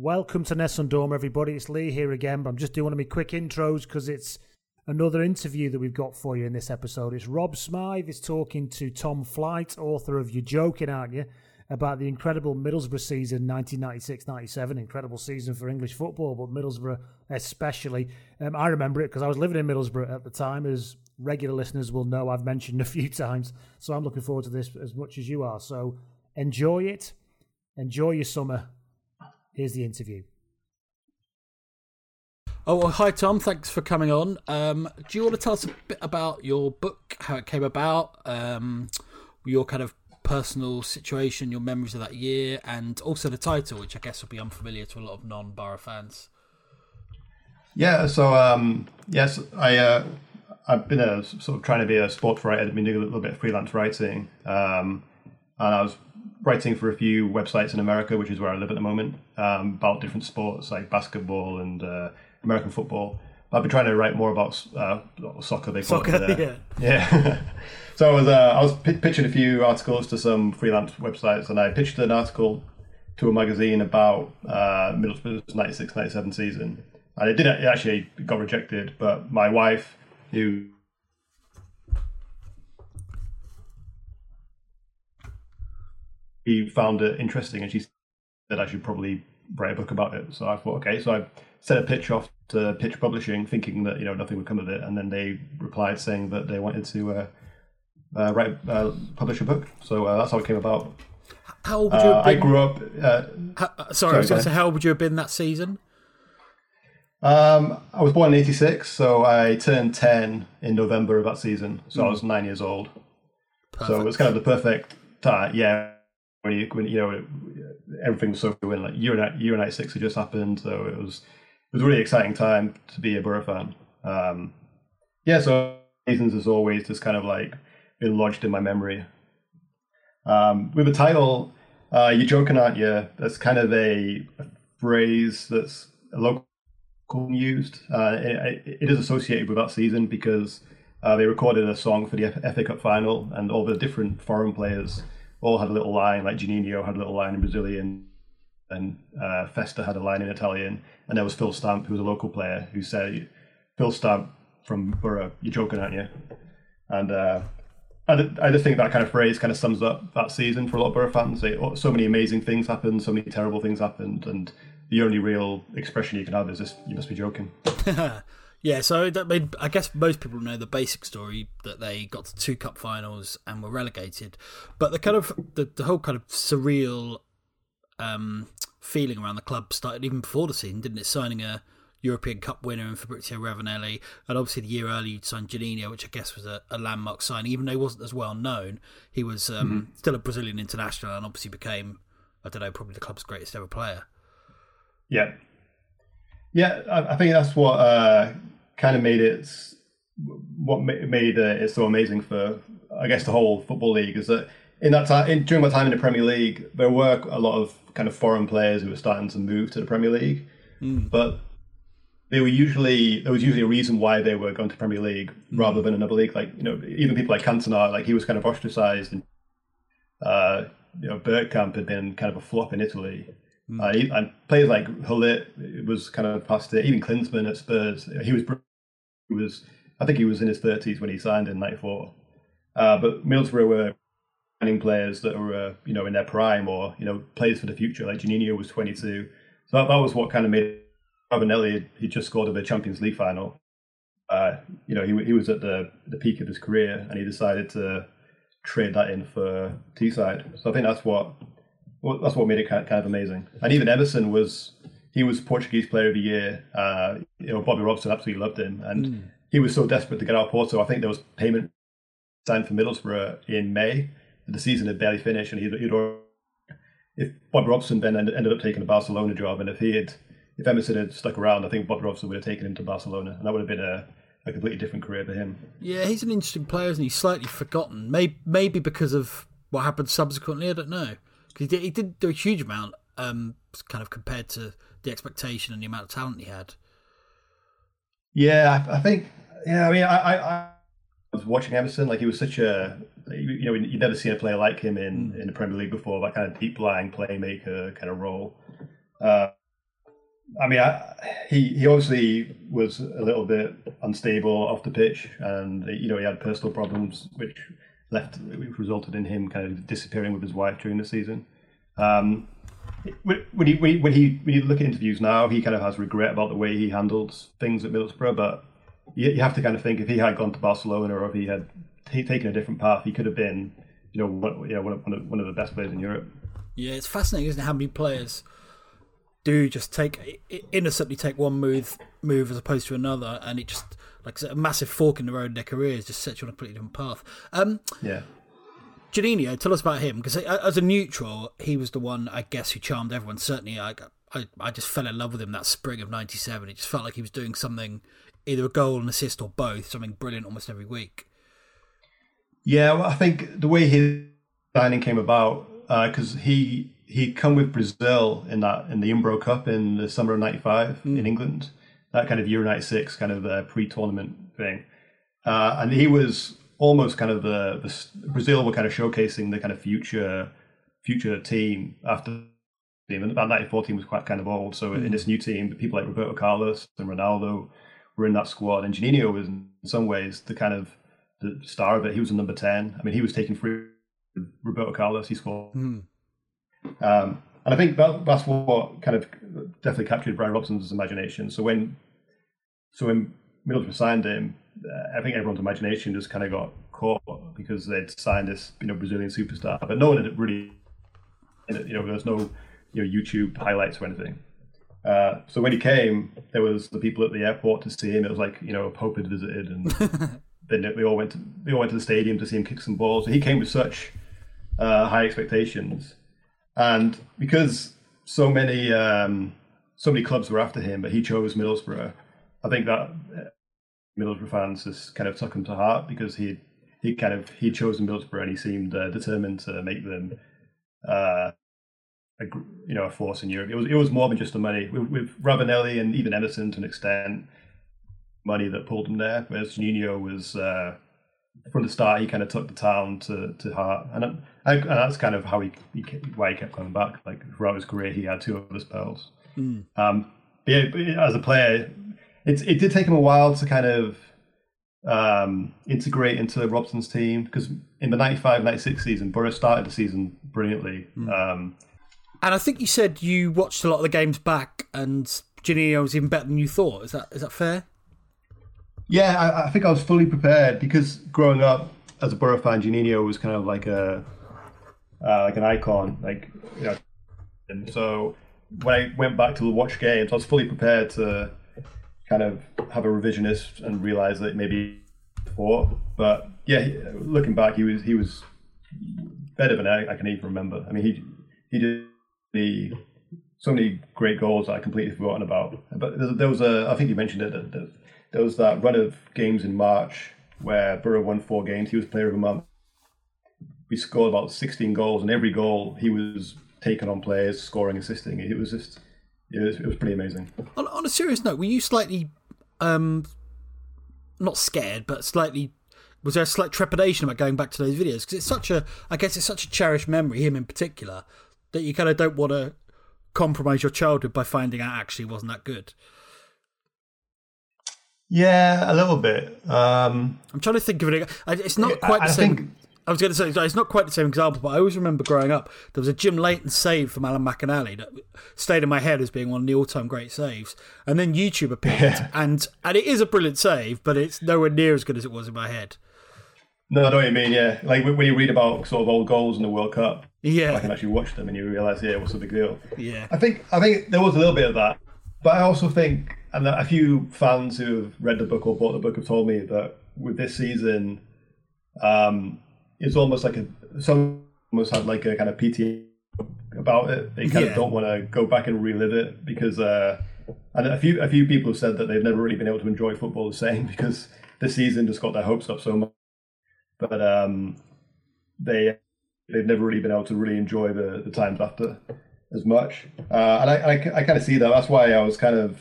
Welcome to Nessun Dorma, everybody. It's Lee here again, but I'm just doing one of my quick intros because it's another interview that we've got for you in this episode. It's Rob Smyth is talking to Tom Flight, author of Yer Joking, Aren't Ya? about the incredible Middlesbrough season 1996-97. Incredible season for English football, but Middlesbrough especially. Um, I remember it because I was living in Middlesbrough at the time, as regular listeners will know I've mentioned a few times. So I'm looking forward to this as much as you are. So enjoy it. Enjoy your summer. Here's the interview. Oh, well, hi, Tom. Thanks for coming on. Um, do you want to tell us a bit about your book, how it came about, um, your kind of personal situation, your memories of that year, and also the title, which I guess will be unfamiliar to a lot of non-Boro fans. Yeah, so um, yes, I uh, I've been a sort of trying to be a sports writer. I've been doing a little bit of freelance writing, um, and I was writing for a few websites in America, which is where I live at the moment, um, about different sports like basketball and uh, American football. I've been trying to write more about uh, soccer. They call soccer, it yeah. Yeah. so I was uh, I was p- pitching a few articles to some freelance websites, and I pitched an article to a magazine about uh, Middlesbrough's 96-97 season, and it did it actually got rejected. But my wife, who he found it interesting, and she said I should probably write a book about it. So I thought, okay, so I sent a pitch off to Pitch Publishing, thinking that you know nothing would come of it, and then they replied saying that they wanted to uh, uh, write uh, publish a book. So uh, that's how it came about. How old would you have I grew up. uh, How- uh, sorry, I was going to say, how old would you have been that season? Um, I was born in '86, so I turned 10 in November of that season. So I was nine years old. So it was kind of the perfect time. Yeah, when you when you know everything was so when like year and '96 had just happened, so it was it was a really exciting time to be a Boro fan. Um, yeah, so seasons as always just kind of like been lodged in my memory. Um, with the title, uh, "You're joking, aren't you?" That's kind of a, a phrase that's local used. Uh, it, it is associated with that season because uh, they recorded a song for the FA Cup final, and all the different foreign players all had a little line. Like Juninho had a little line in Brazilian, and uh, Festa had a line in Italian, and there was Phil Stamp, who was a local player, who said, "Phil Stamp from Boro, you're joking, aren't you?" And uh, I, I just think that kind of phrase kind of sums up that season for a lot of Boro fans. Oh, so many amazing things happened, so many terrible things happened, and the only real expression you can have is just "you must be joking." Yeah, so that, I, I guess most people know the basic story that they got to two cup finals and were relegated, but the kind of the, the whole kind of surreal um, feeling around the club started even before the season, didn't it? Signing a European Cup winner in Fabrizio Ravanelli, and obviously the year earlier you'd signed Juninho, which I guess was a, a landmark signing, even though he wasn't as well known. He was um, still a Brazilian international, and obviously became, I don't know, probably the club's greatest ever player. Yeah, yeah. I, I think that's what uh, kind of made it. What made uh, it so amazing for, I guess, the whole football league is that in that time, in, during my time in the Premier League, there were a lot of kind of foreign players who were starting to move to the Premier League, but they were usually there was usually a reason why they were going to Premier League rather than another league. Like you know, even people like Cantona, like he was kind of ostracized, and uh, you know, Bergkamp had been kind of a flop in Italy. Uh, he, and players like Gullit was kind of past it. Even Klinsmann at Spurs, he was he was I think he was in his thirties when he signed in '94. Uh, but Middlesbrough were signing players that were uh, you know in their prime or you know players for the future. Like Juninho was 22, so that, that was what kind of made Ravanelli. He just scored in the Champions League final. Uh, you know he he was at the the peak of his career, and he decided to trade that in for Teesside. So I think that's what well, that's what made it kind kind of amazing. And even Emerson was he was Portuguese Player of the Year. Uh, you know, Bobby Robson absolutely loved him, and he was so desperate to get out of Porto. I think there was payment signed for Middlesbrough in May. and The season had barely finished, and he'd, he'd already, if Bobby Robson then ended ended up taking a Barcelona job, and if he had if Emerson had stuck around, I think Bobby Robson would have taken him to Barcelona, and that would have been a, a completely different career for him. Yeah, he's an interesting player, and he's slightly forgotten. Maybe, maybe because of what happened subsequently. I don't know. He did, he did do a huge amount, um, kind of compared to the expectation and the amount of talent he had. Yeah, I, I think. Yeah, I mean, I, I, I was watching Emerson. Like he was such a, you know, you'd never seen a player like him in in the Premier League before. That kind of deep lying playmaker kind of role. Uh, I mean, I, he he obviously was a little bit unstable off the pitch, and you know he had personal problems, which left which resulted in him kind of disappearing with his wife during the season. Um, when he when he when he, when you look at interviews now, he kind of has regret about the way he handled things at Middlesbrough. But you, you have to kind of think if he had gone to Barcelona or if he had t- taken a different path, he could have been, you know, one, one of, one of the best players in Europe. Yeah, it's fascinating, isn't it? How many players do just take innocently take one move move as opposed to another, and it just like a massive fork in the road in their careers just sets you on a completely different path. Um, yeah. Juninho, tell us about him because as a neutral, he was the one I guess who charmed everyone. Certainly, I, I, I just fell in love with him that spring of '97. It just felt like he was doing something, either a goal, an assist, or both, something brilliant almost every week. Yeah, well, I think the way his signing came about because uh, he he'd come with Brazil in that in the Umbro Cup in the summer of '95 mm. in England, that kind of Euro '96 kind of uh, pre-tournament thing, uh, and he was almost kind of the, the Brazil were kind of showcasing the kind of future future team after team. and that 94 team was quite kind of old. So mm. in this new team, people like Roberto Carlos and Ronaldo were in that squad, and Juninho was in some ways the kind of the star of it. He was a number 10. I mean, he was taking free Roberto Carlos. He scored. Mm. Um, and I think that, that's what kind of definitely captured Brian Robson's imagination. So when so when Middlesbrough signed him, uh, I think everyone's imagination just kind of got caught because they'd signed this you know Brazilian superstar, but no one had really you know there was no you know YouTube highlights or anything. Uh, so when he came, there was the people at the airport to see him. It was like you know a Pope had visited, and then they all went to they all went to the stadium to see him kick some balls. So he came with such uh, high expectations and because so many um, so many clubs were after him, but he chose Middlesbrough, I think that uh, Middlesbrough fans just kind of took him to heart because he he kind of he chosen Middlesbrough and he seemed uh, determined to make them uh, a you know a force in Europe. It was it was more than just the money with, with Ravanelli and even Emerson to an extent, money that pulled him there. Whereas Juninho was uh, from the start, he kind of took the town to, to heart, and, and that's kind of how he, he why he kept coming back. Like throughout his career, he had two other spells. Mm. Um, but yeah, but as a player, it it did take him a while to kind of um, integrate into Robson's team because in the 95-96 season, Boro started the season brilliantly. Mm. Um, and I think you said you watched a lot of the games back, and Juninho was even better than you thought. Is that is that fair? Yeah, I, I, think I was fully prepared because growing up as a Boro fan, Juninho was kind of like a uh, like an icon, like you know. And so when I went back to watch games, I was fully prepared to kind of have a revisionist and realize that maybe before. But yeah, looking back, he was he was better than I, I can even remember. I mean, he he did the so many great goals that I completely forgotten about. But there was a I think you mentioned it. There was that run of games in March where Boro won four games. He was player of the month. We scored about 16 goals, and every goal he was taking on players, scoring, assisting. It was just, it was, it was pretty amazing. On, on a serious note, were you slightly, um, not scared, but slightly was there a slight trepidation about going back to those videos because it's such a i guess it's such a cherished memory him in particular that you kind of don't want to compromise your childhood by finding out actually wasn't that good yeah, a little bit. Um, I'm trying to think of it. It's not quite the I same. Think... I was going to say it's not quite the same example, but I always remember growing up there was a Jim Leighton save from Alan McInally that stayed in my head as being one of the all-time great saves. And then YouTube appeared, yeah. and and it is a brilliant save, but it's nowhere near as good as it was in my head. No, I know what you mean. Yeah, like when you read about sort of old goals in the World Cup, yeah, I can actually watch them and you realise, yeah, what's the big deal? Yeah, I think I think there was a little bit of that, but I also think and a few fans who have read the book or bought the book have told me that with this season, um, it's almost like a some almost have like a kind of PTA about it. They kind yeah. of don't want to go back and relive it because, uh, and a few a few people have said that they've never really been able to enjoy football the same because this season just got their hopes up so much. But um, they they've never really been able to really enjoy the the times after as much. Uh, and I, I, I kind of see that. That's why I was kind of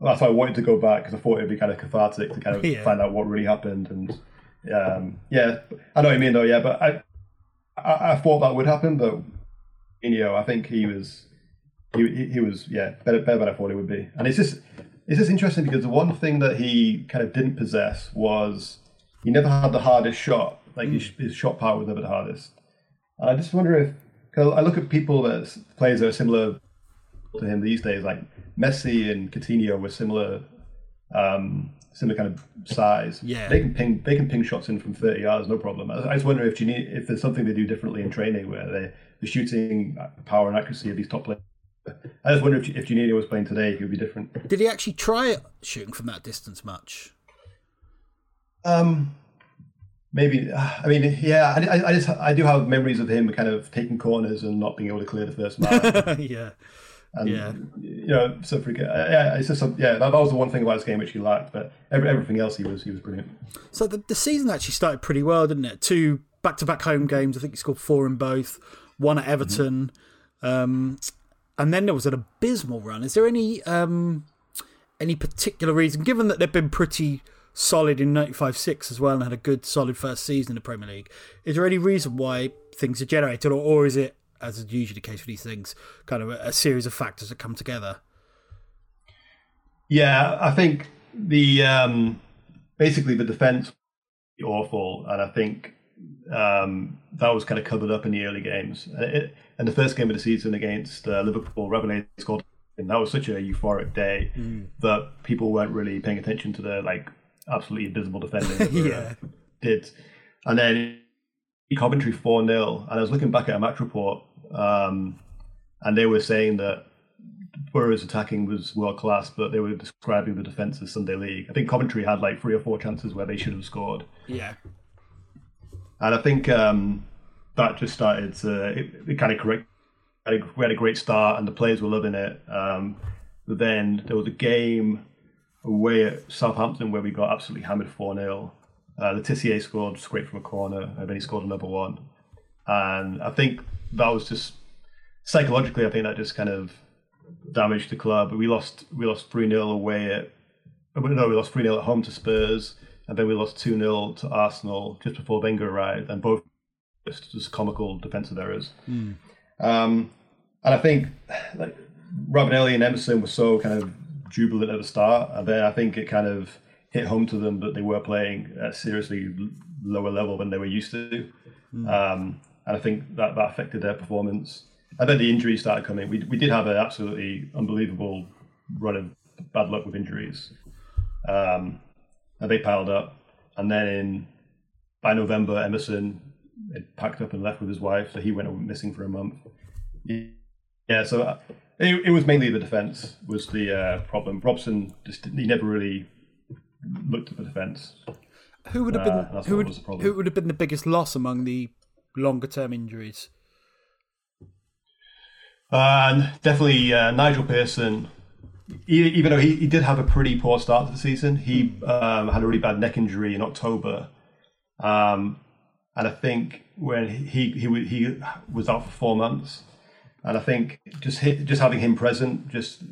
that's why I wanted to go back because I thought it'd be kind of cathartic to kind of yeah. find out what really happened. And um, yeah, I know what you mean though. Yeah, but I, I, I thought that would happen, but you know, I think he was he, he was yeah better better than I thought he would be, and it's just it's just interesting because the one thing that he kind of didn't possess was he never had the hardest shot. Like mm. his, his, shot power was never the hardest. And I just wonder if cause I look at people that players that are similar to him these days, like Messi and Coutinho were similar, um, similar kind of size. Yeah, they can ping they can ping shots in from thirty yards, no problem. I, I just wonder if you need if there's something they do differently in training where they the shooting power and accuracy of these top players I just wonder if if Juninho was playing today, he would be different. Did he actually try shooting from that distance much? Um, maybe. I mean, yeah. I, I just I do have memories of him kind of taking corners and not being able to clear the first man. yeah. And, yeah, you know, yeah, it's just yeah. That, was the one thing about this game which he lacked, but every, everything else he was he was brilliant. So the the season actually started pretty well, didn't it? Two back to back home games. I think he scored four in both. One at Everton. Mm-hmm. Um, and then there was an abysmal run. Is there any um, any particular reason, given that they've been pretty solid in 95-6 as well and had a good solid first season in the Premier League, is there any reason why things are generated, or, or is it, as is usually the case for these things, kind of a, a series of factors that come together? Yeah, I think the um, basically the defense was awful, and I think um, that was kind of covered up in the early games. It, and the first game of the season against uh, Liverpool, Ravanelli scored. And that was such a euphoric day mm. that people weren't really paying attention to the like absolutely abysmal defending yeah. did. And then Coventry 4 0. And I was looking back at a match report, um, and they were saying that Boro's attacking was world class, but they were describing the defence as Sunday League. I think Coventry had like three or four chances where they should have scored. Yeah. And I think um, that just started to it, it kind of correct. We had a great start, and the players were loving it. Um, but then there was a game away at Southampton where we got absolutely hammered four 0 uh, Le Tissier scored straight from a corner, and then he scored another one. And I think that was just psychologically, I think that just kind of damaged the club. We lost we lost three 0 away at no, we lost three 0 at home to Spurs, and then we lost two 0 to Arsenal just before Wenger arrived, and both just, just comical defensive errors. Mm. Um, and I think like Ravanelli and Emerson were so kind of jubilant at the start, and then I think it kind of hit home to them that they were playing at seriously lower level than they were used to. Mm. Um, and I think that, that affected their performance. And then the injuries started coming. We, we did have an absolutely unbelievable run of bad luck with injuries. Um, and they piled up. And then in, by November, Emerson had packed up and left with his wife, so he went missing for a month. Yeah, so it, it was mainly the defence was the uh, problem. Robson just he never really looked at the defence. Who would have been uh, who would, who would have been the biggest loss among the longer term injuries? Uh, definitely uh, Nigel Pearson. Even though he, he did have a pretty poor start to the season, he um, had a really bad neck injury in October. Um, and I think when he he he was out for four months, and I think just just having him present, just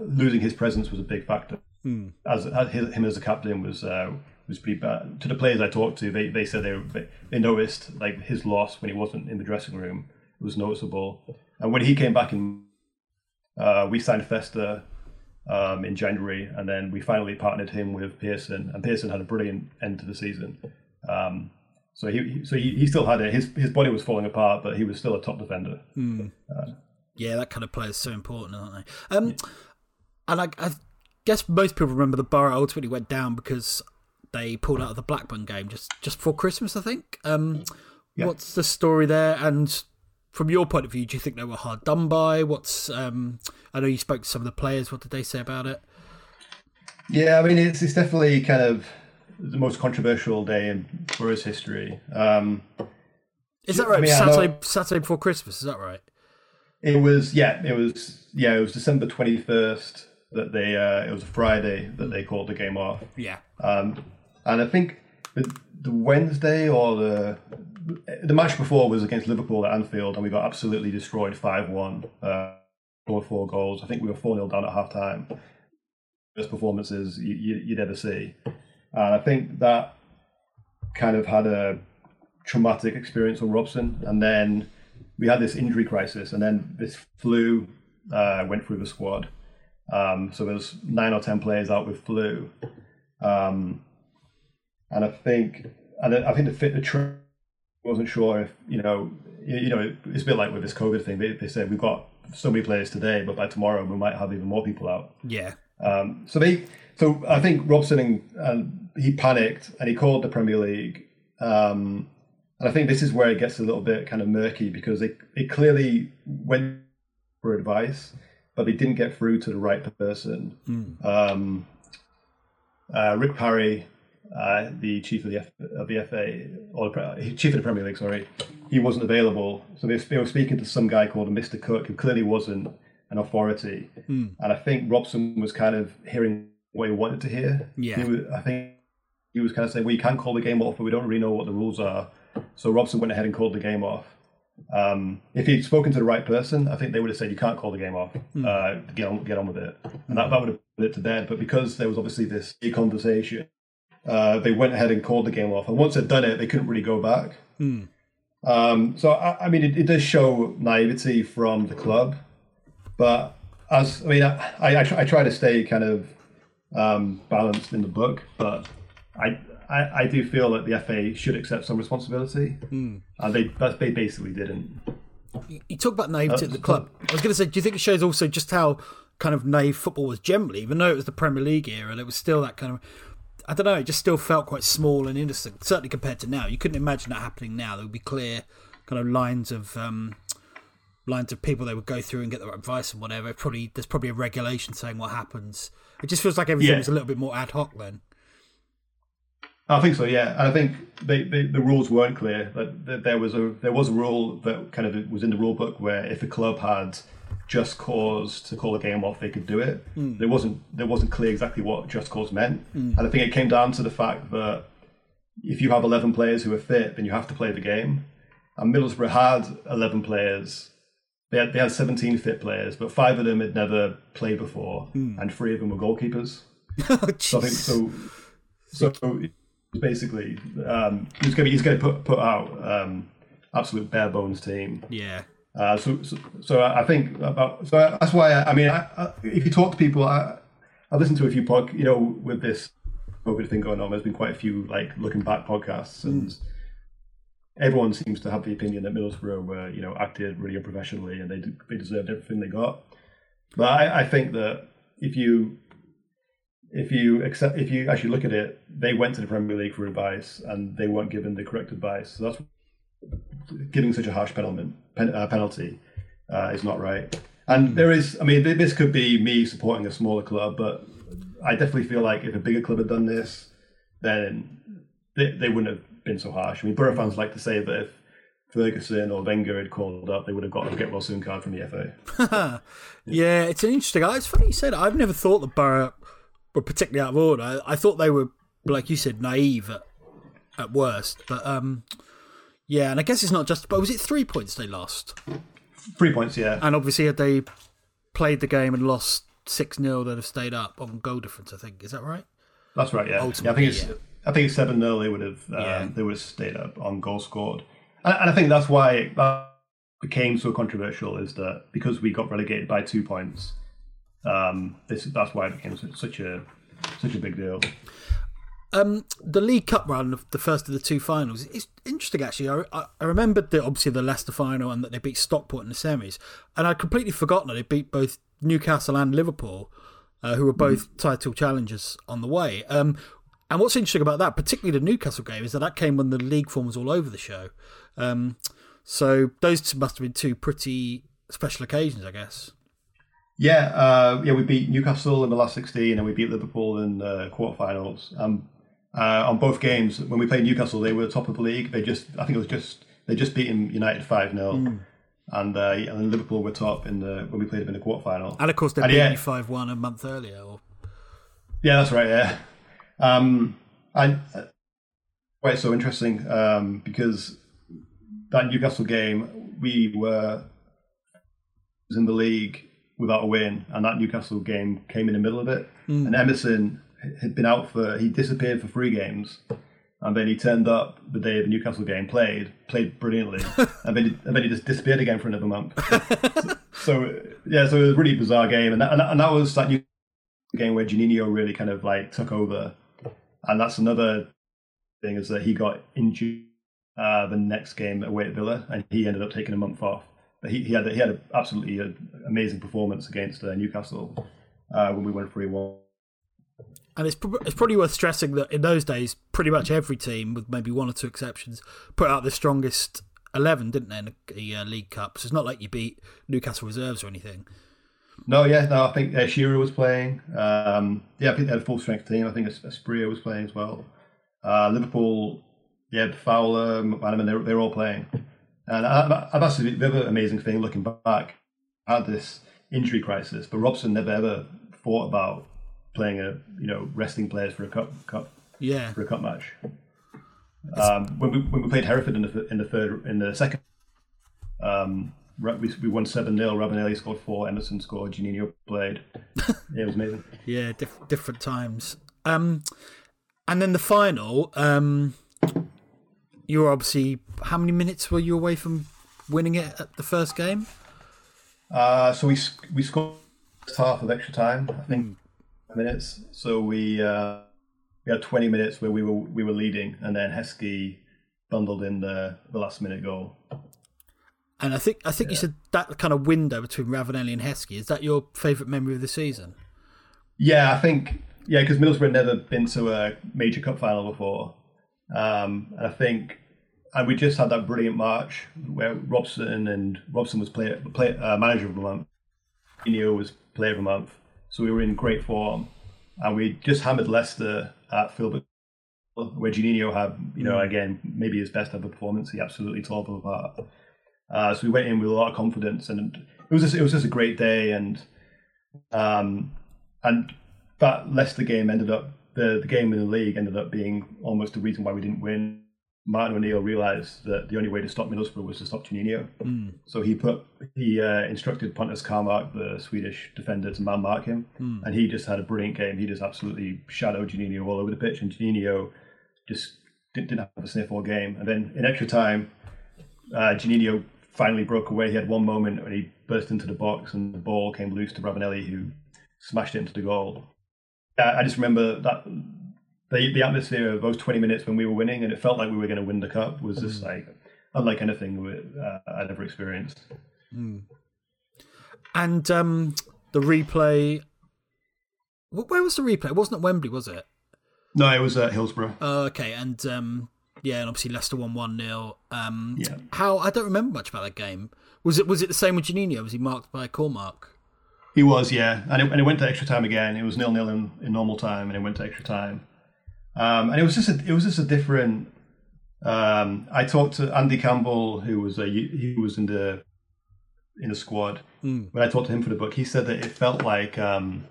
losing his presence was a big factor. Mm. As, as him as a captain was uh, was pretty bad. To the players I talked to, they, they said they they noticed like his loss when he wasn't in the dressing room it was noticeable. And when he came back in, uh, we signed Festa um, in January, and then we finally partnered him with Pearson, and Pearson had a brilliant end to the season. Um, so he, so he, he still had it. His his body was falling apart, but he was still a top defender. Mm. Uh, yeah, that kind of player is so important, aren't they? Um, yeah. and I, I guess most people remember the Boro ultimately went down because they pulled out of the Blackburn game just just before Christmas, I think. Um, yeah. What's the story there? And from your point of view, do you think they were hard done by? What's um, I know you spoke to some of the players. What did they say about it? Yeah, I mean, it's it's definitely kind of the most controversial day in Boro's history. Um, is that right? I mean, Saturday, Saturday before Christmas. Is that right? It was. Yeah, it was. Yeah, it was December twenty first that they. Uh, it was a Friday that they called the game off. Yeah. Um, and I think the, the Wednesday or the the match before was against Liverpool at Anfield, and we got absolutely destroyed five one. Uh, four goals. I think we were four 0 down at half time. Best performances you, you, would ever see. And I think that kind of had a traumatic experience on Robson. And then we had this injury crisis, and then this flu uh, went through the squad. Um, so there's nine or ten players out with flu, um, and I think and I think the fit the wasn't sure if you know you know it's a bit like with this COVID thing. They, they said we've got so many players today, but by tomorrow we might have even more people out. Yeah. Um, so they so I think Robson and, and he panicked and he called the Premier League. Um, and I think this is where it gets a little bit kind of murky because it, it clearly went for advice, but they didn't get through to the right person. Mm. Um, uh, Rick Parry, uh, the chief of the F- of the FA or the, chief of the Premier League, sorry, he wasn't available. So they, they were speaking to some guy called Mr. Cook, who clearly wasn't an authority. Mm. And I think Robson was kind of hearing what he wanted to hear. Yeah. Was, I think he was kind of saying, "Well, "We can call the game off, but we don't really know what the rules are." So Robson went ahead and called the game off. Um, if he'd spoken to the right person, I think they would have said, "You can't call the game off. Hmm. Uh, get on, get on with it," and that, that would have put it to bed. But because there was obviously this conversation, uh, they went ahead and called the game off. And once they'd done it, they couldn't really go back. Mm. Um, so I, I mean, it, it, does show naivety from the club, but as I mean, I I, I, try, I try to stay kind of um, balanced in the book, but I, I, I do feel that the FA should accept some responsibility, mm. and they they basically didn't. You talk about naivety at the club. I was going to say, do you think it shows also just how kind of naive football was generally, even though it was the Premier League era, and it was still that kind of. I don't know. It just still felt quite small and innocent, certainly compared to now. You couldn't imagine that happening now. There would be clear kind of lines of um, lines of people they would go through and get their advice and whatever. Probably there's probably a regulation saying what happens. It just feels like everything Yeah. was a little bit more ad hoc then. I think so, yeah. And I think they, they, the rules weren't clear. That that there was a there was a rule that kind of was in the rule book where if a club had just cause to call a game off, they could do it. Hmm. There wasn't there wasn't clear exactly what just cause meant, hmm. and I think it came down to the fact that if you have eleven players who are fit, then you have to play the game. And Middlesbrough had eleven players. They had they had seventeen fit players, but five of them had never played before, and three of them were goalkeepers. oh, So I think so. So basically, um, he's going to he's going to put put out um, absolute bare bones team. Yeah. Uh, so, so so I think about so that's why I, I mean I, I, if you talk to people, I I listened to a few pod you know with this COVID thing going on. There's been quite a few like looking back podcasts and. Everyone seems to have the opinion that Middlesbrough were, you know, acted really unprofessionally and they they deserved everything they got. But I, I think that if you if you accept if you actually look at it, they went to the Premier League for advice and they weren't given the correct advice. So that's giving such a harsh penalty pen, uh, penalty uh, is not right. And there is, I mean, this could be me supporting a smaller club, but I definitely feel like if a bigger club had done this, then they, they wouldn't have been so harsh. I mean, Boro fans like to say that if Ferguson or Wenger had called up, they would have got a get well soon card from the FA. Yeah, it's an interesting. It's funny you said. I've never thought the Boro were particularly out of order. I, I thought they were, like you said, naive at, at worst. But um, yeah, and I guess it's not just. But was it three points they lost? Three points, yeah. And obviously, had they played the game and lost six 0 they'd have stayed up on goal difference. I think is that right? That's right. Yeah, yeah I Ultimately, think it's yeah. I think seven 0 They would have um, Yeah. they would have stayed up on goal scored, and, and I think that's why that became so controversial. Is that because we got relegated by two points? Um, this that's why it became such, such a such a big deal. Um, the League Cup run, the first of the two finals, is interesting actually. I, I, I remembered that obviously the Leicester final and that they beat Stockport in the semis, and I'd completely forgotten that they beat both Newcastle and Liverpool, uh, who were both title challengers on the way. Um, and what's interesting about that, particularly the Newcastle game, is that that came when the league form was all over the show. Um, so those two must have been two pretty special occasions, I guess. Yeah, uh, yeah, we beat Newcastle in the last sixteen, and we beat Liverpool in the quarterfinals. Um, uh, on both games, when we played Newcastle, they were top of the league. They just, I think it was just they just beaten United five 0 and uh, and then Liverpool were top in the when we played them in the quarterfinal. And of course, they beat yeah. 5 1 a month earlier. Or, Yeah, that's right. Yeah, um, and uh, why it's so interesting um, because that Newcastle game we were in the league without a win, and that Newcastle game came in the middle of it. And Emerson had been out for he disappeared for three games, And then he turned up the day of the Newcastle game, played, played brilliantly, and then he, and then he just disappeared again for another month. so, so, yeah, so it was a really bizarre game, and that, and that, and that was that new game where Juninho really kind of like took over, and that's another thing is that he got injured uh, the next game away at Villa, and he ended up taking a month off. But he, he had he had an absolutely amazing performance against uh, Newcastle uh, when we went three one. And it's, it's probably worth stressing that in those days, pretty much every team, with maybe one or two exceptions, put out the strongest 11, didn't they, in the uh, League Cup? So it's not like you beat Newcastle reserves or anything. No, yeah, no, I think uh, Shearer was playing. Um, yeah, I think they had a full strength team. I think Asprilla was playing as well. Uh, Liverpool, yeah, Fowler, McManaman, they, they were all playing. And I, I, that's the other amazing thing looking back. Had this injury crisis, but Robson never ever thought about playing a you know resting players for a cup cup yeah for a cup match. Um, when we when we played Hereford in the in the third in the second, um, we, we won seven 0 Ravanelli scored four. Emerson scored. Juninho played. yeah, it was amazing. yeah, diff- different times. Um, and then the final. Um, you were obviously how many minutes were you away from winning it at the first game? Uh, so we we scored half of extra time. I think mm minutes. So we uh, we had 20 minutes where we were we were leading, and then Heskey bundled in the, the last minute goal. And I think I think yeah. you said that kind of window between Ravanelli and Heskey is that your favourite memory of the season? Yeah, I think yeah, because Middlesbrough never been to a major cup final before, um, and I think and we just had that brilliant March where Robson and Robson was player play uh, manager of the month, Neo was player of the month, so we were in great form, and we just hammered Leicester at Filbert, where Juninho had, you know, mm. again maybe his best ever performance. He absolutely tore them apart. Uh, so we went in with a lot of confidence, and it was just, it was just a great day. And um, and that Leicester game ended up the the game in the league ended up being almost the reason why we didn't win Martin O'Neill realised that the only way to stop Middlesbrough was to stop Juninho. Mm. So he put he uh, instructed Pontus Kåmark, the Swedish defender, to man mark him, mm. and he just had a brilliant game. He just absolutely shadowed Juninho all over the pitch, and Juninho just didn't, didn't have a sniff all game. And then in extra time, uh, Juninho finally broke away. He had one moment when he burst into the box, and the ball came loose to Ravanelli, who smashed it into the goal. I just remember that the the atmosphere of those 20 minutes when we were winning and it felt like we were going to win the cup was just mm. like unlike anything uh, I'd ever experienced. Mm. And um, the replay, where was the replay? It wasn't at Wembley, was it? No, it was at Hillsborough. Oh, okay. And um, yeah, and obviously Leicester won one 0 um, Yeah. How I don't remember much about that game. Was it was it the same with Juninho? Was he marked by Kåmark? He was, yeah, and it, and it went to extra time again. It was nil nil in, in normal time, and it went to extra time. Um, and it was just a, it was just a different. Um, I talked to Andy Campbell, who was a he was in the in the squad. Mm. When I talked to him for the book, he said that it felt like um,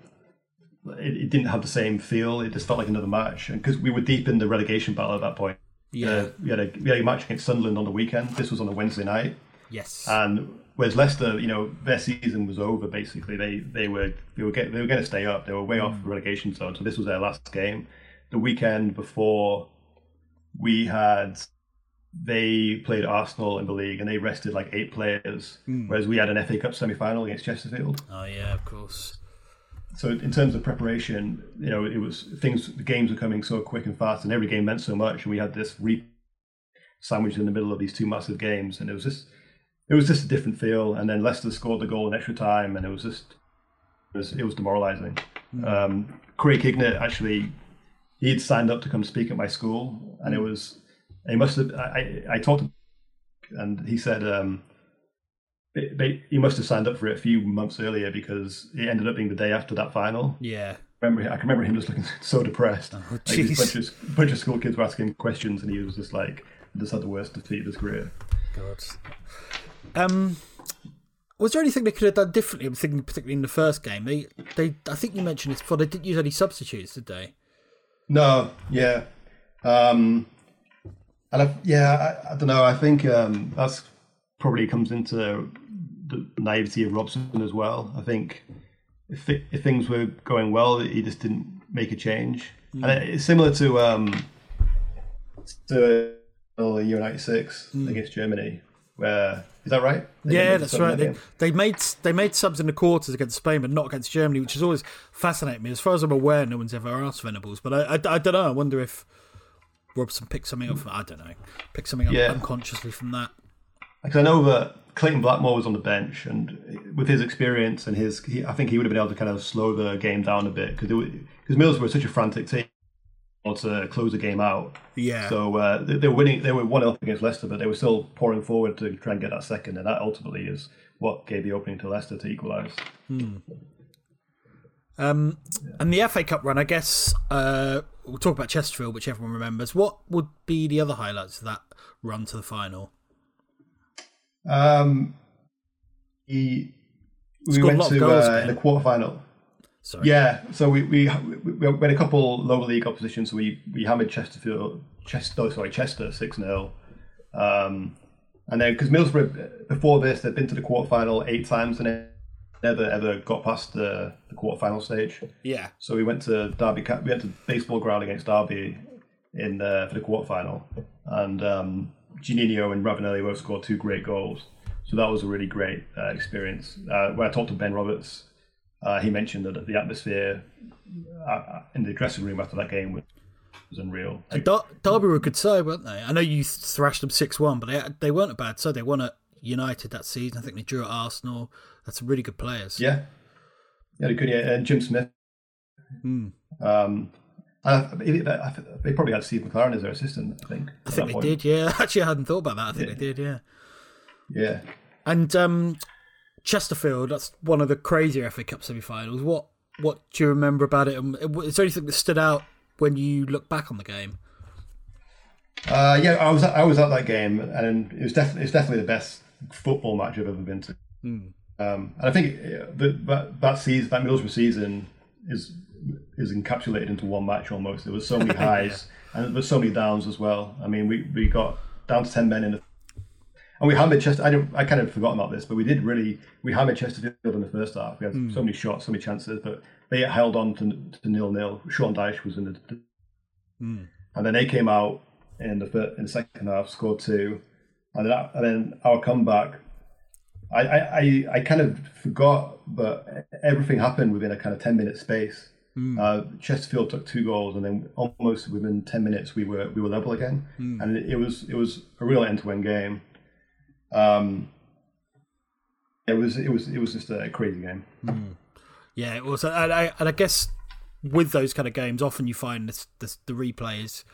it, it, didn't have the same feel. It just felt like another match, because we were deep in the relegation battle at that point. Yeah, uh, we had a we had a match against Sunderland on the weekend. This was on a Wednesday night. Yes, and whereas Leicester, you know, their season was over. Basically, they they were they were get, they were going to stay up. They were way mm. off the relegation zone, so this was their last game the weekend before we had they played Arsenal in the league and they rested like eight players, mm. whereas we had an FA Cup semi final against Chesterfield. Oh yeah, of course. So in terms of preparation, you know, it was things. The games were coming so quick and fast, and every game meant so much. And we had this re sandwiched in the middle of these two massive games, and it was just, it was just a different feel. And then Leicester scored the goal in extra time, and it was just, it was, it was demoralising. Mm. Um, actually he'd signed up to come speak at my school, and it hmm. was he must have. I I talked, and he said um, he must have signed up for it a few months earlier because it ended up being the day after that final. Yeah. I remember, I can remember him just looking so depressed. Oh, like a bunch of, bunch of school kids were asking questions, and he was just like, "Just had the worst defeat of his career." God. Um, was there anything they could have done differently? I'm thinking, particularly in the first game. They, they, I think you mentioned this before. They didn't use any substitutes, did they? No, yeah, um, and I, yeah, I, I, don't know. I think um, that's probably comes into the naivety of Robson as well. I think if it, if things were going well, he just didn't make a change, mm. and it's similar to um, to the year '96 against Germany. Where is that right? They Yeah, that's right. They, they made they made subs in the quarters against Spain, but not against Germany, which has always fascinated me. As far as I'm aware, no one's ever asked Venables, but I, I, I don't know. I wonder if Robson picked something up. From, I don't know, picked something up Yeah. unconsciously from that. Because I know that Clayton Blackmore was on the bench, and with his experience and his, he, I think he would have been able to kind of slow the game down a bit because because Middlesbrough were such a frantic team to close the game out. Yeah. So uh, they, they were winning. They were one up against Leicester, but they were still pouring forward to try and get that second, and that ultimately is what gave the opening to Leicester to equalise. Um, and the FA Cup run, I guess uh, we'll talk about Chesterfield, which everyone remembers. What would be the other highlights of that run to the final? Um, he, we Scored went to goals, uh, the quarterfinal. Sorry. Yeah, so we we we, had a couple lower league oppositions. So we we hammered Chesterfield, Chester, oh, sorry, Chester six 0 um, and then because Middlesbrough before this they'd been to the quarterfinal eight times and never ever got past the, the quarter final stage. Yeah. So we went to Derby. We went to baseball ground against Derby in uh, for the quarterfinal, and um, Juninho and Ravanelli both scored two great goals. So that was a really great uh, experience. Uh, when I talked to Ben Roberts, uh, he mentioned that the atmosphere uh, in the dressing room after that game was, was unreal. And Dar- Derby were a good side, weren't they? I know you thrashed them 6 1, but they, they weren't a bad side. They won at United that season. I think they drew at Arsenal. That's some really good players. Yeah, yeah, they could. Yeah, and Jim Smith. Hmm. Um, and I, I, I, they probably had Steve McClaren as their assistant. I think. I think they did, yeah. Actually, I hadn't thought about that. I think Yeah. they did, yeah. Yeah. And um, Chesterfield, that's one of the crazier FA Cup semi finals. What, what do you remember about it? And Is there anything that stood out when you look back on the game? Uh, yeah, I was I was at that game, and it was definitely it's definitely the best football match I've ever been to. Um, and I think uh, that that that season, that Middlesbrough season, is is encapsulated into one match almost. There was so many highs and there was so many downs as well. I mean, we, we got down to ten men in the and we hammered Chester. I, don't, I kind of forgot about this, but we did really we hammered Chesterfield in the first half. We had hmm. so many shots, so many chances, but they held on to to nil nil. Sean Dyche was in the hmm. and then they came out in the in the second half, scored two, and then, and then our comeback. I, I, I, I kind of forgot, but everything happened within a kind of ten minute space. Uh, Chesterfield took two goals, and then almost within ten minutes we were we were level again, and it, it was it was a real end to end game. Um, it was it was it was just a crazy game. Yeah, it was. And I, and I guess with those kind of games, often you find this, this, the replay is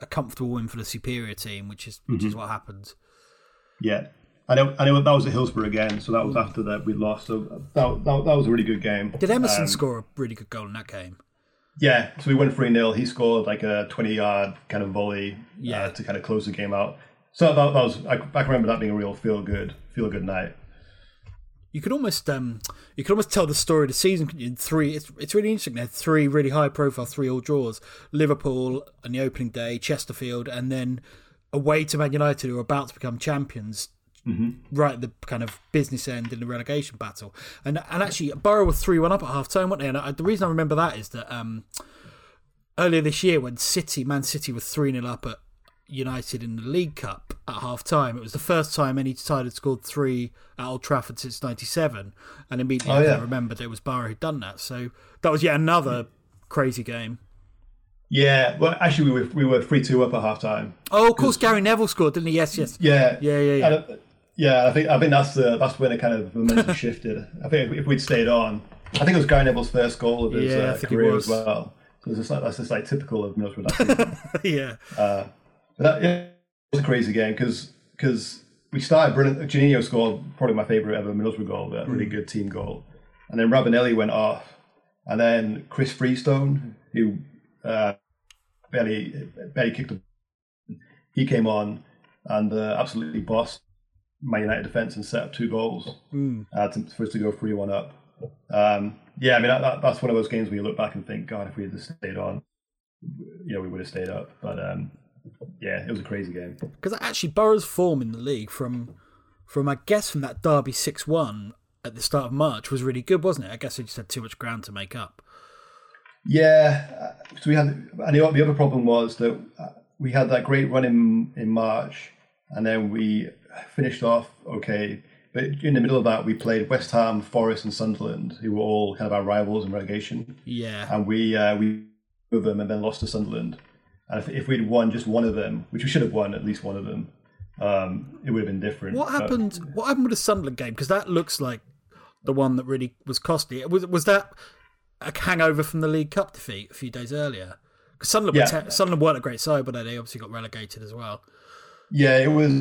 a comfortable win for the superior team, which is which is what happens. Yeah. I know, I know that was at Hillsborough again, so that was after that we lost. So that, that, that was a really good game. Did Emerson Um, score a really good goal in that game? Yeah, so we went 3 0. He scored like a 20 yard kind of volley Yeah. uh, to kind of close the game out. So that, that was, I, I can remember that being a real feel good, feel good night. You could almost um, you could almost tell the story of the season in three. It's it's really interesting. They had three really high profile three all draws: Liverpool on the opening day, Chesterfield, and then away to Man United, who are about to become champions. Right at the kind of business end in the relegation battle, and and actually Boro were three one up at half time, weren't they? And I, the reason I remember that is that um, earlier this year when City, Man City, were three 0 up at United in the League Cup at half time. It was the first time any side had scored three at Old Trafford since '97, and immediately Oh, yeah. I remembered it was Boro who'd done that. So that was yet another crazy game. Yeah, well, actually, we were we were 3 2 up at half time. Oh, of course, Gary Neville scored, didn't he? Yes, yes. Yeah, Yeah, yeah, yeah. Uh, yeah, I think I think that's the that's when it kind of momentum shifted. I think if we'd stayed on, I think it was Gary Neville's first goal of his Yeah, uh, career as well. So it's just like that's just like typical of Middlesbrough. That yeah. But that, yeah, it was a crazy game because because we started brilliant. Juninho scored probably my favourite ever Middlesbrough goal, a really good team goal. And then Ravanelli went off. And then Chris Freestone, who uh, barely, barely kicked the he came on and uh, absolutely bossed Man United defence and set up two goals uh, to, for us to go 3 1 up. Um, yeah, I mean, that, that, that's one of those games where you look back and think, God, if we had just stayed on, you know, we would have stayed up. But um, yeah, it was a crazy game. Because actually, Boro's form in the league from, from I guess from that Derby six one at the start of March was really good, wasn't it? I guess they just had too much ground to make up. Yeah, uh, so we had, and the, the other problem was that uh, we had that great run in in March, and then we finished off okay. But in the middle of that, we played West Ham, Forest, and Sunderland, who were all kind of our rivals in relegation. Yeah, and we uh, we with them and then lost to Sunderland. And if, if we'd won just one of them, which we should have won at least one of them, um, it would have been different. What happened? But, what happened with the Sunderland game? Because that looks like the one that really was costly. Was was that a hangover from the League Cup defeat a few days earlier? Because Sunderland, yeah. were Sunderland weren't a great side, but they obviously got relegated as well. Yeah, it was.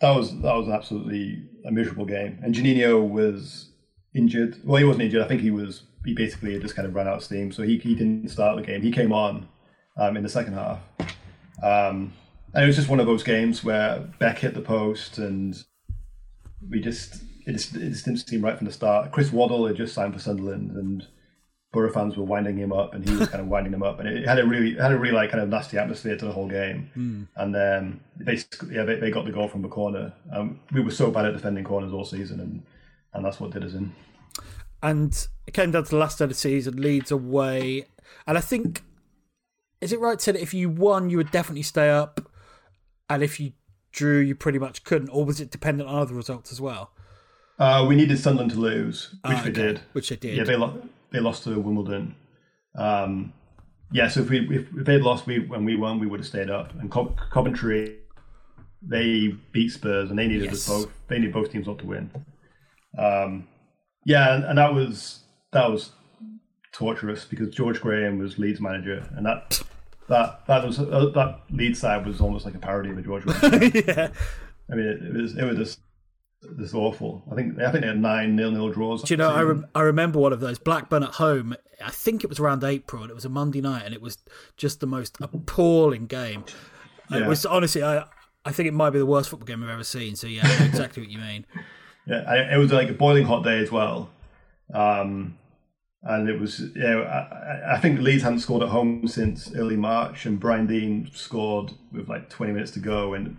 That was that was absolutely a miserable game, and Juninho was injured. Well, he wasn't injured. I think he was. He basically just kind of ran out of steam, so he he didn't start the game. He came on um, in the second half. Um, and it was just one of those games where Beck hit the post and we just it just, it just didn't seem right from the start. Chris Waddle had just signed for Sunderland and Boro fans were winding him up and he was kind of winding them up and it had a really had a really like kind of nasty atmosphere to the whole game. Mm. And then basically yeah they, they got the goal from the corner. Um, we were so bad at defending corners all season and and that's what did us in. And it came down to the last day of the season, Leeds away. And I think is it right to say that if you won, you would definitely stay up, and if you drew, you pretty much couldn't, or was it dependent on other results as well? Uh, we needed Sunderland to lose, which ah, okay. did. Which they did. Yeah, they, lo- they lost to Wimbledon. Um, yeah, so if we if, if they'd lost we when we won, we would have stayed up. And Co- Coventry, they beat Spurs, and they needed yes. both. They needed both teams not to win. Um, yeah, and, and that was that was torturous because George Graham was Leeds manager, and that that that was uh, that Leeds side was almost like a parody of a George Graham. yeah, I mean it, it, was it was just this awful. I think I think they had nine nil nil draws. Do you know? I, re- I remember one of those Blackburn at home. I think it was around April, and it was a Monday night, and it was just the most appalling game. Yeah. It was honestly, I I think it might be the worst football game I've ever seen. So yeah, I know exactly what you mean. Yeah, I, it was like a boiling hot day as well. Um, and it was yeah. I, I, think Leeds hadn't scored at home since early March, and Brian Deane scored with like 20 minutes to go, and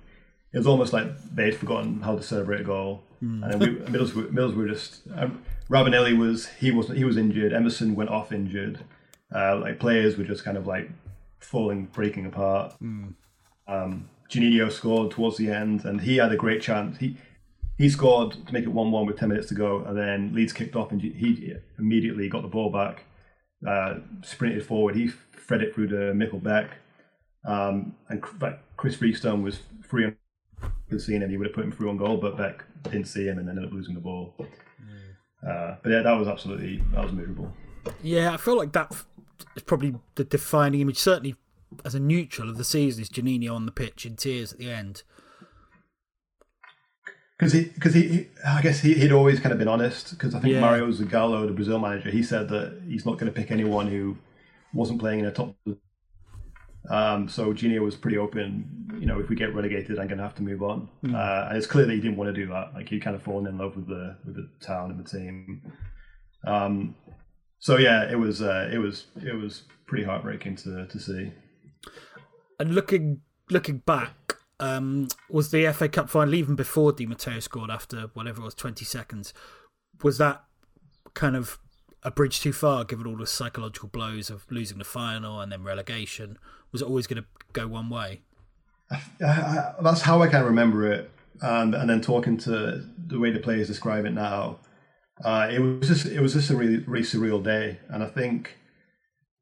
it was almost like they'd forgotten how to celebrate a goal. Mm. And then we, Middlesbrough, Middlesbrough just um, Ravanelli was he was he was injured. Emerson went off injured. Uh, like players were just kind of like falling, breaking apart. Mm. Um, Juninho scored towards the end, and he had a great chance. He he scored to make it 1 1 with 10 minutes to go, and then Leeds kicked off, and he immediately got the ball back, uh, sprinted forward. He fed it through to Mikkel Beck, um, and Chris Freestone was free on the scene, and he would have put him through on goal, but Beck didn't see him and ended up losing the ball. Uh, but yeah, that was absolutely that was miserable. Yeah, I feel like that is probably the defining image, certainly as a neutral of the season, is Juninho on the pitch in tears at the end because he because he, he, I guess he, would always kind of been honest because I think yeah. Mario Zagallo, the Brazil manager, he said that he's not going to pick anyone who wasn't playing in a top. Um, so Juninho was pretty open. You know, if we get relegated, I'm going to have to move on. Mm. Uh, and it's clear that he didn't want to do that. Like he'd kind of fallen in love with the with the town and the team. Um, so yeah, it was uh, it was it was pretty heartbreaking to to see. And looking looking back, um, was the FA Cup final even before Di Matteo scored after whatever it was, 20 seconds. Was that kind of a bridge too far given all the psychological blows of losing the final and then relegation? Was it always going to go one way? I, I, that's how I can remember it. And, and then talking to the way the players describe it now, uh, it was just it was just a really really surreal day. And I think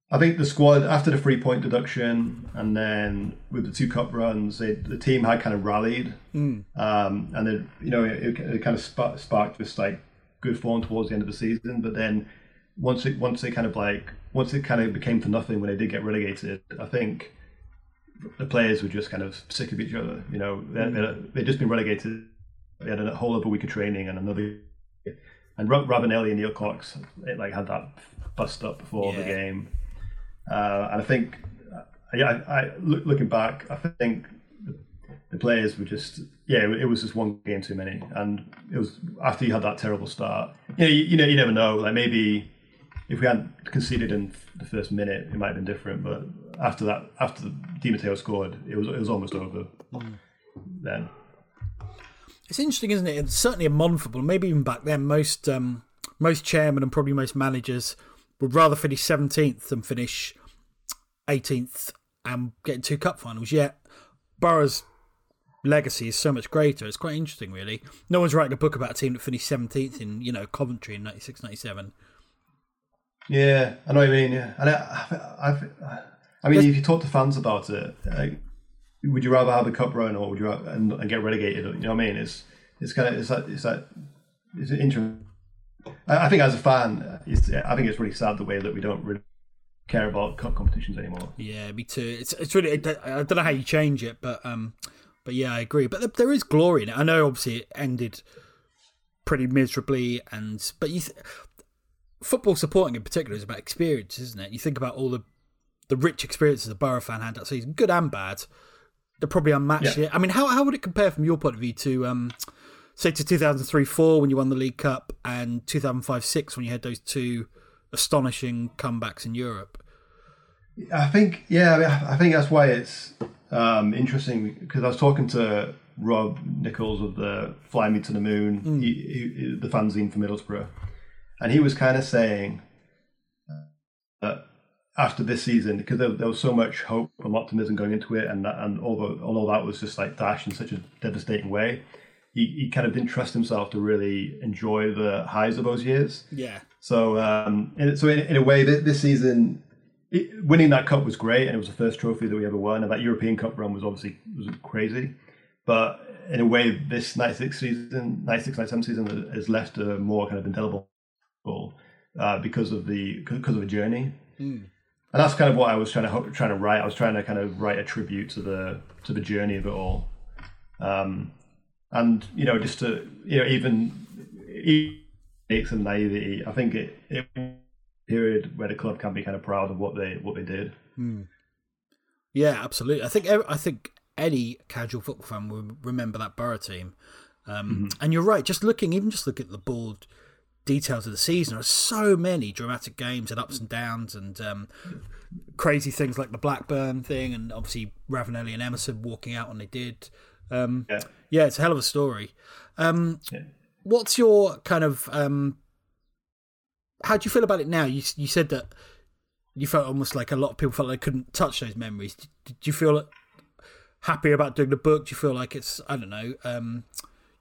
I think the squad after the three point deduction and then with the two cup runs, they, the team had kind of rallied, mm. um, and then you know it, it kind of sparked, sparked just like good form towards the end of the season. But then once it once it kind of like once it kind of became for nothing when they did get relegated, I think the players were just kind of sick of each other. You know, mm. they, would just been relegated. They had a whole other week of training and another. And Ravanelli and Neil Cox, it like had that bust up before yeah. the game uh, and I think, uh, yeah, I, I look, looking back, I think the players were just yeah, it was just one game too many, and it was after you had that terrible start. You know, you, you know, you never know. Like maybe if we hadn't conceded in the first minute, it might have been different. But after that, after Di Matteo scored, it was it was almost over. Mm. Then it's interesting, isn't it? It's certainly a modern football. Maybe even back then, most um, most chairmen and probably most managers would rather finish seventeenth than finish 18th and get two cup finals. Yet Boro's legacy is so much greater. It's quite interesting, really. No one's writing a book about a team that finished 17th in, you know, Coventry in 96 97. Yeah, I know what you mean. Yeah, and I, I, I mean, if you talk to fans about it, like, would you rather have the cup run or would you rather, and, and get relegated? You know what I mean? It's it's kind of it's that it's that it's interesting. I, I think as a fan, it's, I think it's really sad the way that we don't really care about cup competitions anymore. Yeah, me too. It's it's really I don't know how you change it, but um, but yeah, I agree. But there is glory in it. I know, obviously, it ended pretty miserably, and but you. Th- football supporting in particular is about experience, isn't it? You think about all the the rich experiences a Boro fan had that season, good and bad. They're probably unmatched. Yeah. I mean, how how would it compare from your point of view to um, say to 2003 4 when you won the League Cup and 2005 6 when you had those two astonishing comebacks in Europe? I think, yeah, I, mean, I think that's why it's um, interesting because I was talking to Rob Nichols of the Fly Me to the Moon, mm. he, he, the fanzine for Middlesbrough, and he was kind of saying that after this season, because there, there, was so much hope and optimism going into it, and that, and although all that was just like dashed in such a devastating way, he, he kind of didn't trust himself to really enjoy the highs of those years. Yeah. So um, so in, in a way, this season, it, winning that cup was great, and it was the first trophy that we ever won, and that European Cup run was obviously was crazy. But in a way, this 96 season, 96, 97 season has left a more kind of indelible uh, because of the because of the journey. Mm. And that's kind of what I was trying to trying to write. I was trying to kind of write a tribute to the to the journey of it all. Um, and you know, just to you know, even make some naivety. I think it, it period where the club can be kind of proud of what they what they did. Hmm. Yeah, absolutely. I think I think any casual football fan will remember that Boro team. Um, mm-hmm. And you're right. Just looking, even just look at the board details of the season. There are so many dramatic games and ups and downs and um, crazy things like the Blackburn thing, and obviously Ravanelli and Emerson walking out when they did. Um, yeah. yeah, it's a hell of a story. Um, yeah. What's your kind of um, how do you feel about it now? You you said that you felt almost like a lot of people felt they couldn't touch those memories. Did, did you feel happy about doing the book? Do you feel like it's I don't know um,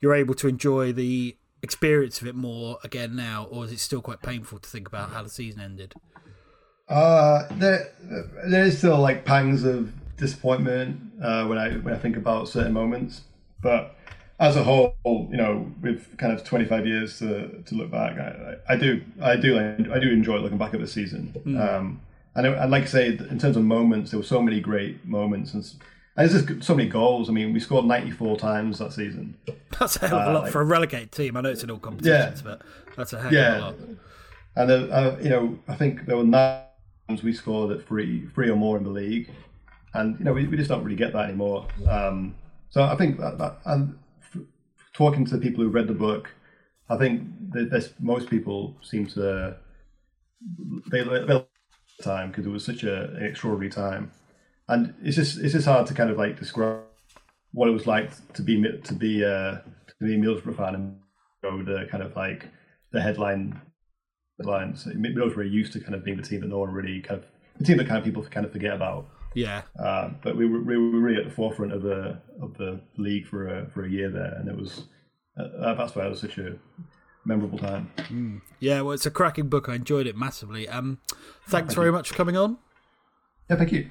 you're able to enjoy the experience of it more again now, or is it still quite painful to think about how the season ended? Uh, there there is still like pangs of disappointment uh, when I when I think about certain moments. But as a whole, you know, with kind of 25 years to, to look back, I, I do I do I do enjoy looking back at the season. Mm. Um, and, I, and like I say, in terms of moments, there were so many great moments and. And there's just so many goals. I mean, we scored 94 times that season. That's a hell of a lot uh, like, for a relegated team. I know it's in all competitions, yeah, but that's a heck yeah. of a lot. And, uh, uh, you know, I think there were nine times we scored at three, three or more in the league and you know we, we just don't really get that anymore. Um, so I think that, that and f- talking to the people who read the book, I think that most people seem to they they time because it was such a, an extraordinary time, and it's just it's just hard to kind of like describe what it was like to be to be uh, to be a Middlesbrough fan and go the kind of like the headline headlines. Middlesbrough were used to kind of being the team that no one really kind of the team that kind of people kind of forget about. Yeah. Uh, but we were, we were really at the forefront of the of the league for a for a year there, and it was uh, that's why it was such a memorable time. Mm. Yeah, well, it's a cracking book. I enjoyed it massively. Um, thanks very much for coming on. Yeah, thank you.